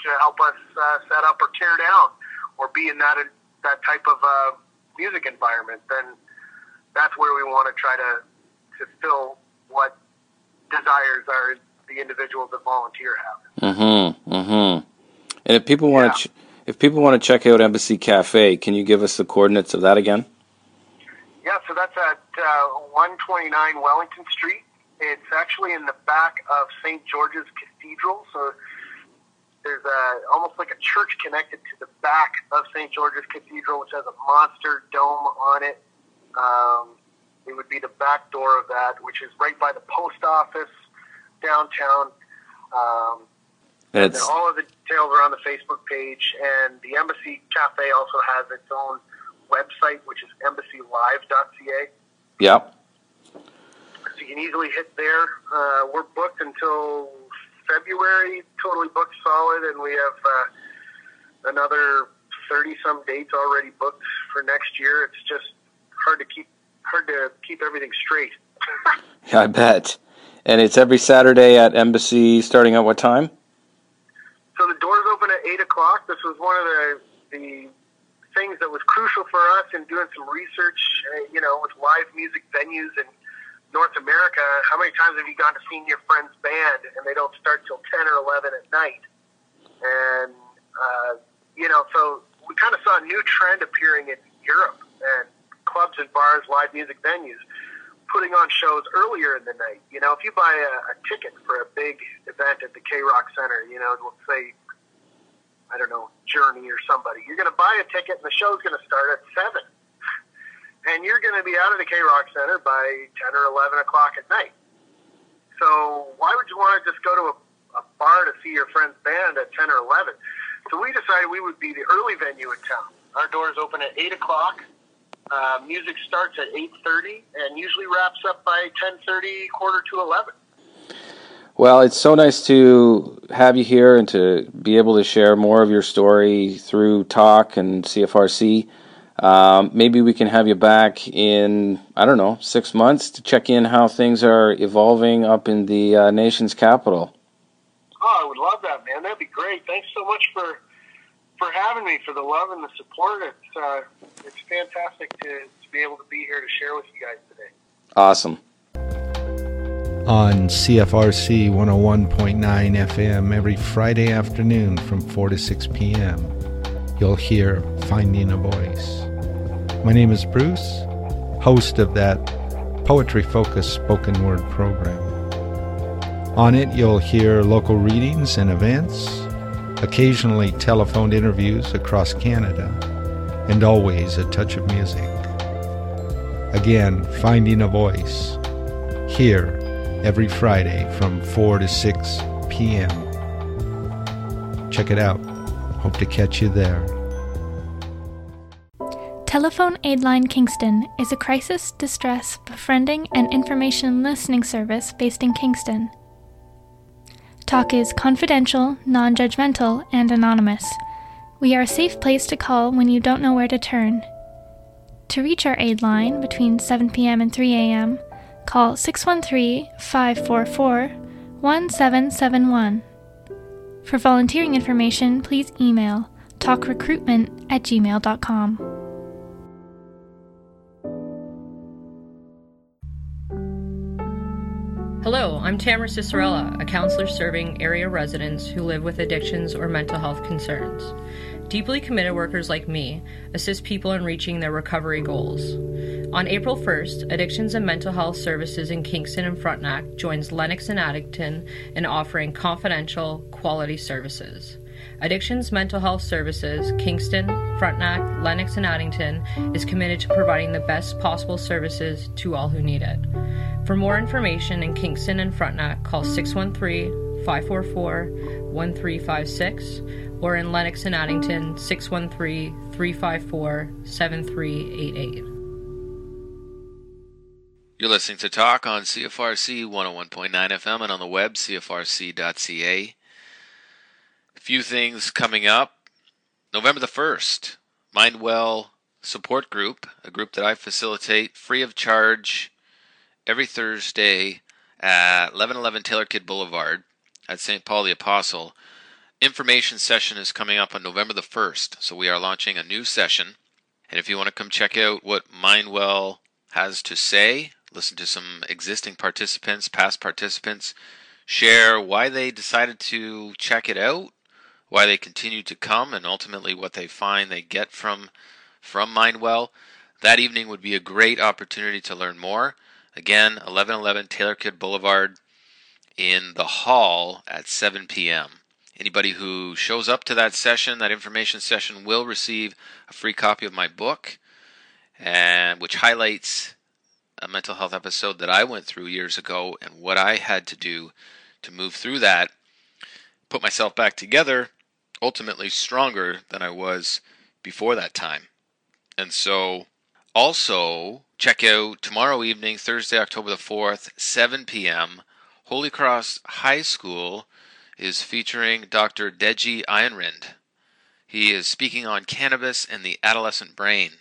to help us uh, set up or tear down or be in that that type of uh, music environment, then that's where we want to try to to fill what desires are the individuals that volunteer have. Mm-hmm. Mm-hmm. And if people want to, ch- if people want to check out Embassy Cafe, can you give us the coordinates of that again? Yeah, so that's at uh, 129 Wellington Street. It's actually in the back of St. George's Cathedral. So there's a, almost like a church connected to the back of St. George's Cathedral, which has a monster dome on it. Um, it would be the back door of that, which is right by the post office downtown. Um, it's all of the details are on the Facebook page, and the Embassy Cafe also has its own website, which is embassylive.ca. yep. So you can easily hit there. Uh, we're booked until February, totally booked solid, and we have uh, another 30 some dates already booked for next year. It's just hard to keep hard to keep everything straight. yeah, I bet. And it's every Saturday at Embassy, starting at what time? So the doors open at eight o'clock. This was one of the the things that was crucial for us in doing some research. Uh, you know, with live music venues in North America, how many times have you gone to see your friend's band and they don't start till ten or eleven at night? And uh, you know, so we kind of saw a new trend appearing in Europe and clubs and bars, live music venues putting on shows earlier in the night. You know, if you buy a, a ticket for a big event at the K Rock Center, you know, let's say, I don't know, Journey or somebody, you're going to buy a ticket and the show's going to start at 7. And you're going to be out of the K Rock Center by 10 or 11 o'clock at night. So why would you want to just go to a, a bar to see your friend's band at 10 or 11? So we decided we would be the early venue in town. Our doors open at 8 o'clock. Uh, music starts at 8.30 and usually wraps up by 10.30, quarter to 11. Well, it's so nice to have you here and to be able to share more of your story through Talk and CFRC. Um, maybe we can have you back in, I don't know, six months to check in how things are evolving up in the uh, nation's capital. Oh, I would love that, man. That'd be great. Thanks so much for for having me, for the love and the support. It's uh, it's fantastic to, to be able to be here to share with you guys today. Awesome. On CFRC 101.9 FM every Friday afternoon from 4 to 6 p.m. You'll hear Finding a Voice. My name is Bruce, host of that poetry focused spoken word program. On it, you'll hear local readings and events, occasionally telephoned interviews across Canada, and always a touch of music. Again, Finding a Voice here every Friday from 4 to 6 p.m. Check it out. Hope to catch you there. Telephone Aidline Kingston is a crisis, distress, befriending, and information listening service based in Kingston. Talk is confidential, non judgmental, and anonymous. We are a safe place to call when you don't know where to turn. To reach our aid line between 7 p.m. and 3 a.m., call 613 544 1771. For volunteering information, please email talkrecruitment at gmail.com. Hello, I'm Tamara Cicerella, a counselor serving area residents who live with addictions or mental health concerns. Deeply committed workers like me assist people in reaching their recovery goals. On April 1st, Addictions and Mental Health Services in Kingston and Frontenac joins Lennox and Addington in offering confidential, quality services. Addictions Mental Health Services, Kingston, Frontenac, Lennox, and Addington is committed to providing the best possible services to all who need it. For more information in Kingston and Frontenac, call 613 544 1356 or in Lennox and Addington 613 354 7388. You're listening to Talk on CFRC 101.9 FM and on the web, cfrc.ca. A few things coming up. November the 1st, Mindwell Support Group, a group that I facilitate free of charge every Thursday at 1111 Taylor Kidd Boulevard at St. Paul the Apostle. Information session is coming up on November the 1st, so we are launching a new session. And if you want to come check out what Mindwell has to say, listen to some existing participants, past participants, share why they decided to check it out, why they continue to come, and ultimately what they find they get from from Mindwell. That evening would be a great opportunity to learn more. Again, 1111 Taylor Kidd Boulevard in the hall at 7 p.m. Anybody who shows up to that session, that information session, will receive a free copy of my book, and which highlights a mental health episode that I went through years ago and what I had to do to move through that, put myself back together, ultimately stronger than I was before that time. And so, also check out tomorrow evening, Thursday, October the 4th, 7 p.m. Holy Cross High School is featuring Dr. Deji Iyenrind. He is speaking on cannabis and the adolescent brain.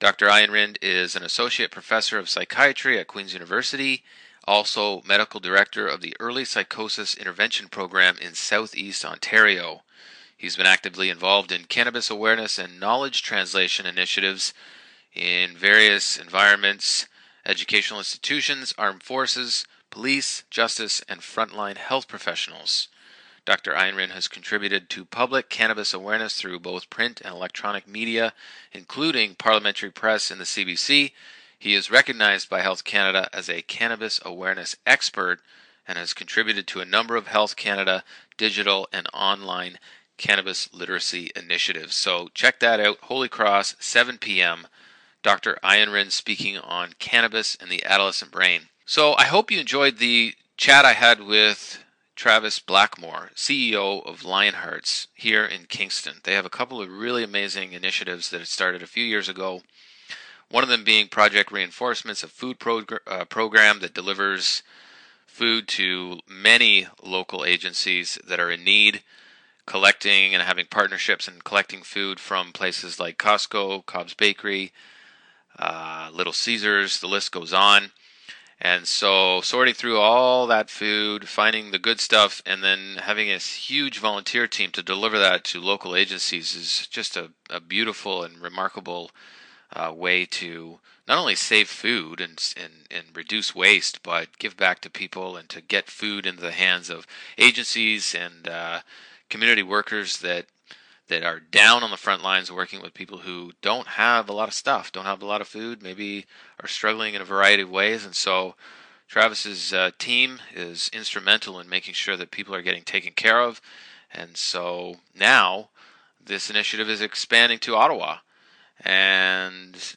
Dr. Iyenrind is an associate professor of psychiatry at Queen's University, also medical director of the Early Psychosis Intervention Program in Southeast Ontario. He's been actively involved in cannabis awareness and knowledge translation initiatives in various environments, educational institutions, armed forces, police, justice, and frontline health professionals. Dr. Iyenrind has contributed to public cannabis awareness through both print and electronic media, including parliamentary press and the CBC. He is recognized by Health Canada as a cannabis awareness expert and has contributed to a number of Health Canada digital and online cannabis literacy initiatives. So check that out. Holy Cross, 7 p.m. Dr. Iyenrind speaking on cannabis and the adolescent brain. So I hope you enjoyed the chat I had with Travis Blackmore, CEO of Lionhearts here in Kingston. They have a couple of really amazing initiatives that started a few years ago. One of them being Project Reinforcements, a food progr- uh, program that delivers food to many local agencies that are in need, collecting and having partnerships and collecting food from places like Costco, Cobb's Bakery, uh, Little Caesars, the list goes on. And so, sorting through all that food, finding the good stuff, and then having a huge volunteer team to deliver that to local agencies is just a, a beautiful and remarkable uh, way to not only save food and, and, and reduce waste, but give back to people and to get food into the hands of agencies and uh, community workers that that are down on the front lines working with people who don't have a lot of stuff, don't have a lot of food, maybe are struggling in a variety of ways. And so Travis's uh, team is instrumental in making sure that people are getting taken care of. And so now this initiative is expanding to Ottawa. And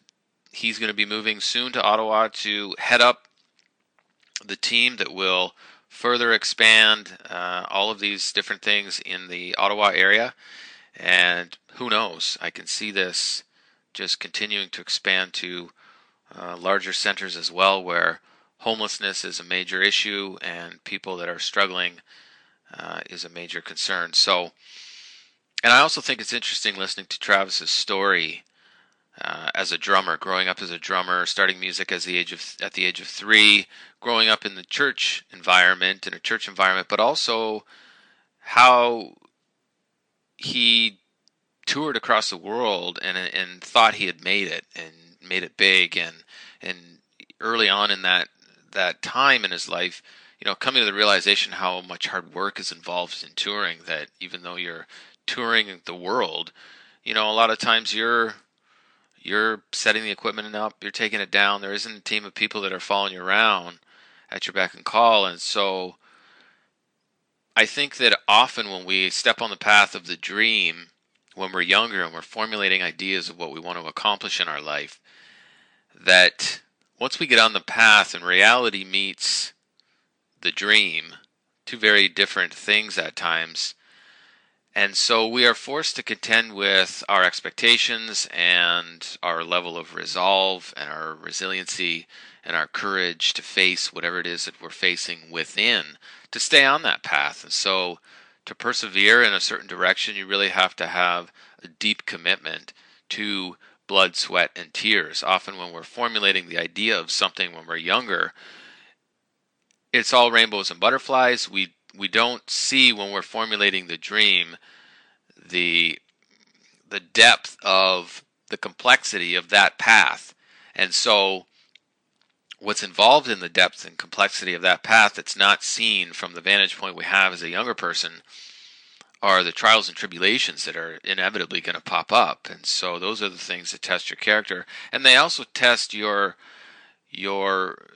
he's going to be moving soon to Ottawa to head up the team that will further expand uh, all of these different things in the Ottawa area. And who knows? I can see this just continuing to expand to uh, larger centers as well, where homelessness is a major issue and people that are struggling uh, is a major concern. So, and I also think it's interesting listening to Travis's story uh, as a drummer, growing up as a drummer, starting music as the age of at the age of three, growing up in the church environment in a church environment, but also how he toured across the world and and thought he had made it and made it big. And and early on in that that time in his life you know coming to the realization how much hard work is involved in touring that even though you're touring the world you know a lot of times you're you're setting the equipment up you're taking it down. There isn't a team of people that are following you around at your beck and call. And so I think that often when we step on the path of the dream, when we're younger and we're formulating ideas of what we want to accomplish in our life, that once we get on the path and reality meets the dream, two very different things at times. And so we are forced to contend with our expectations and our level of resolve and our resiliency and our courage to face whatever it is that we're facing within to stay on that path. And so to persevere in a certain direction, you really have to have a deep commitment to blood, sweat, and tears. Often, when we're formulating the idea of something when we're younger, it's all rainbows and butterflies. We we don't see when we're formulating the dream the the depth of the complexity of that path. And so, what's involved in the depth and complexity of that path that's not seen from the vantage point we have as a younger person are the trials and tribulations that are inevitably going to pop up. And so, those are the things that test your character. And they also test your your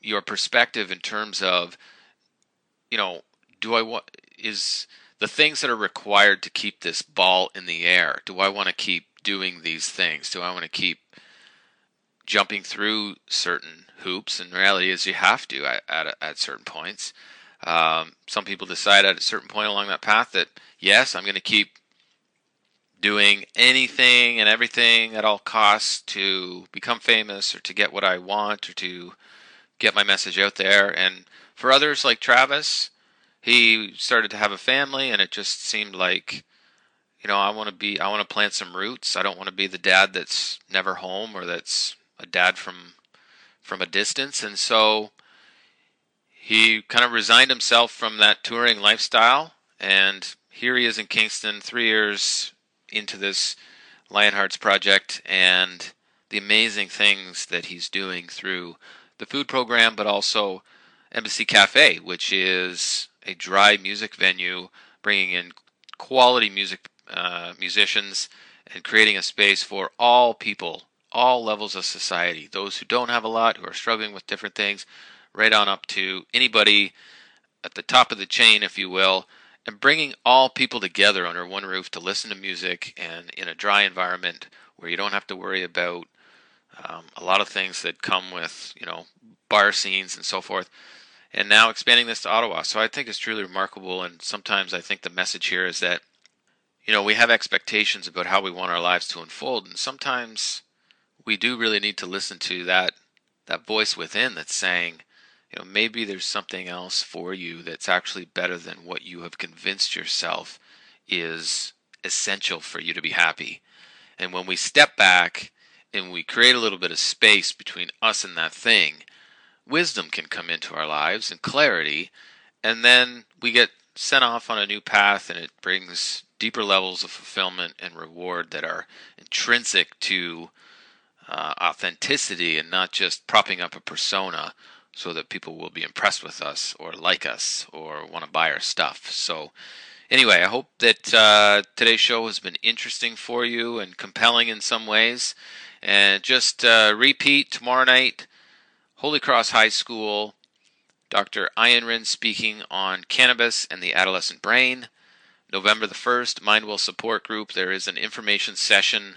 your perspective in terms of you know do i want is the things that are required to keep this ball in the air do i want to keep doing these things? Do i want to keep jumping through certain hoops? And reality is you have to at, at, at certain points. Um, some people decide at a certain point along that path that yes i'm going to keep doing anything and everything at all costs to become famous or to get what i want or to get my message out there. And for others like Travis, he started to have a family, and it just seemed like, you know, I want to be, I want to plant some roots. I don't want to be the dad that's never home or that's a dad from from a distance. And so he kind of resigned himself from that touring lifestyle, and here he is in Kingston, three years into this Lionhearts project, and the amazing things that he's doing through the food program, but also Embassy Cafe, which is a dry music venue bringing in quality music uh, musicians and creating a space for all people, all levels of society. Those who don't have a lot, who are struggling with different things, right on up to anybody at the top of the chain, if you will, and bringing all people together under one roof to listen to music and in a dry environment where you don't have to worry about um, a lot of things that come with you know bar scenes and so forth and now expanding this to Ottawa. So I think it's truly remarkable. And sometimes I think the message here is that, you know, we have expectations about how we want our lives to unfold, and sometimes we do really need to listen to that that voice within that's saying, you know, maybe there's something else for you that's actually better than what you have convinced yourself is essential for you to be happy. And when we step back and we create a little bit of space between us and that thing, wisdom can come into our lives and clarity, and then we get sent off on a new path and it brings deeper levels of fulfillment and reward that are intrinsic to uh, authenticity and not just propping up a persona so that people will be impressed with us or like us or want to buy our stuff. So, anyway, I hope that uh, today's show has been interesting for you and compelling in some ways. And just uh, repeat tomorrow night, Holy Cross High School, Dr. Ayan speaking on cannabis and the adolescent brain. November the 1st, Mindwell Support Group. There is an information session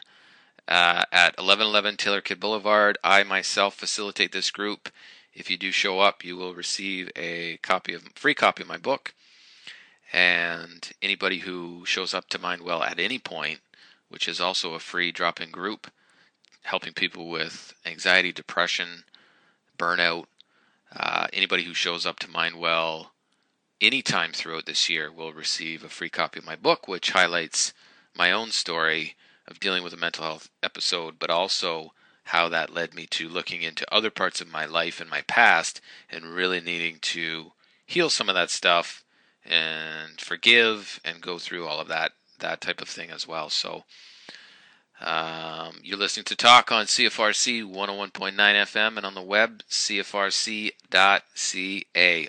uh, at 1111 Taylor Kidd Boulevard. I myself facilitate this group. If you do show up, you will receive a copy of free copy of my book. And anybody who shows up to Mindwell at any point, which is also a free drop-in group, helping people with anxiety, depression, burnout. Uh, anybody who shows up to Mindwell anytime throughout this year will receive a free copy of my book, which highlights my own story of dealing with a mental health episode, but also how that led me to looking into other parts of my life and my past and really needing to heal some of that stuff and forgive and go through all of that that type of thing as well. So um, you're listening to Talk on CFRC 101.9 FM and on the web, cfrc.ca.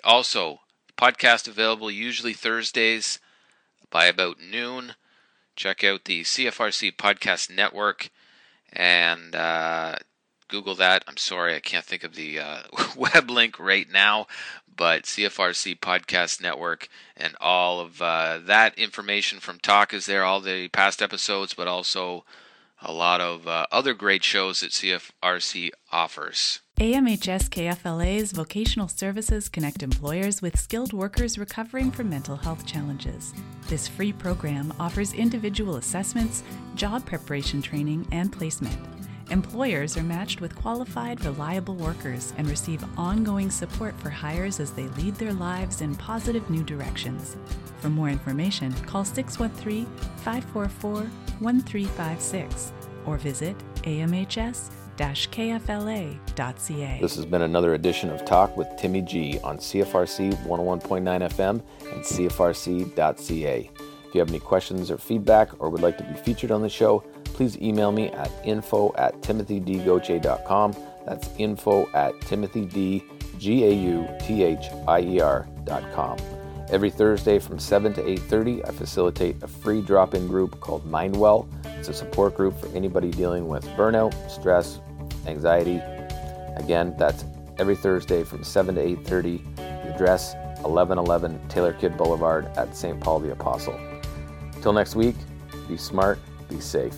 Also, podcast available usually Thursdays by about noon. Check out the CFRC Podcast Network and uh, Google that. I'm sorry, I can't think of the uh, web link right now, but CFRC Podcast Network and all of uh, that information from Talk is there, all the past episodes, but also a lot of uh, other great shows that CFRC offers. AMHS KFLA's vocational services connect employers with skilled workers recovering from mental health challenges. This free program offers individual assessments, job preparation training, and placement. Employers are matched with qualified, reliable workers and receive ongoing support for hires as they lead their lives in positive new directions. For more information, call 613 544 1356 or visit amhs kfla.ca. This has been another edition of Talk with Timmy G on CFRC 101.9 FM and CFRC.ca. If you have any questions or feedback or would like to be featured on the show, please email me at info at timothydgauthier.com. That's info at timothydgauthier.com. Every Thursday from 7 to 8:30, I facilitate a free drop-in group called Mindwell. It's a support group for anybody dealing with burnout, stress, anxiety. Again, that's every Thursday from 7 to 8:30. The address 1111 Taylor Kidd Boulevard at St. Paul the Apostle. Till next week, be smart, be safe.